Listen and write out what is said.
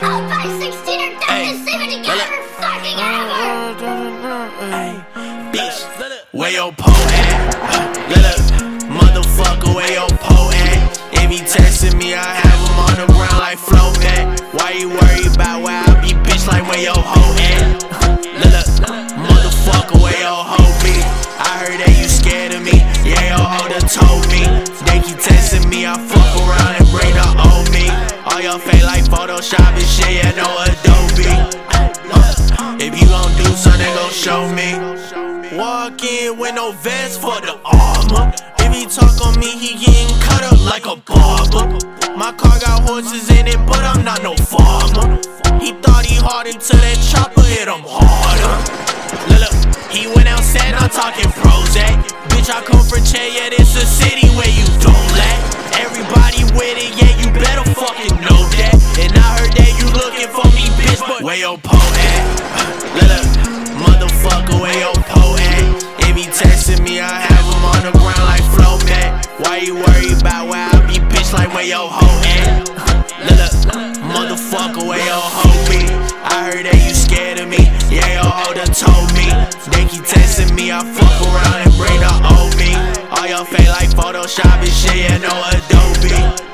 I'll bitch, where your pole at? Let up, motherfucker, where your pole at? If he texting me, I have him on the ground like flow at. Why you worry about where I be, bitch, like where your hoe at? Let up, motherfucker, where your hoe be? I heard that you scared of me, yeah, your hoe done told me. They keep texting me, I fuck around and bring the old me. All your fake like Photoshop and shit, yeah, no Adobe. If you gon' do something, gon' show me. Walk in with no vest for the armor. If he talk on me, he getting cut up like a barber. My car got horses in it, but I'm not no farmer. He thought he hard until that chopper hit him harder. Look, look, he went outside, not talking Prozac. Bitch, I come from Che, yeah, this your po at? Let a motherfucker where your po at? If he texting me, I have him on the ground like flow mat. Why you worry about where I be bitch like where your hoe at? Let a motherfucker where your hoe be? I heard that you scared of me. Yeah, your hoe done told me. They keep texting me, I fuck around and bring the old me. All your fake like Photoshop and shit, yeah, no Adobe.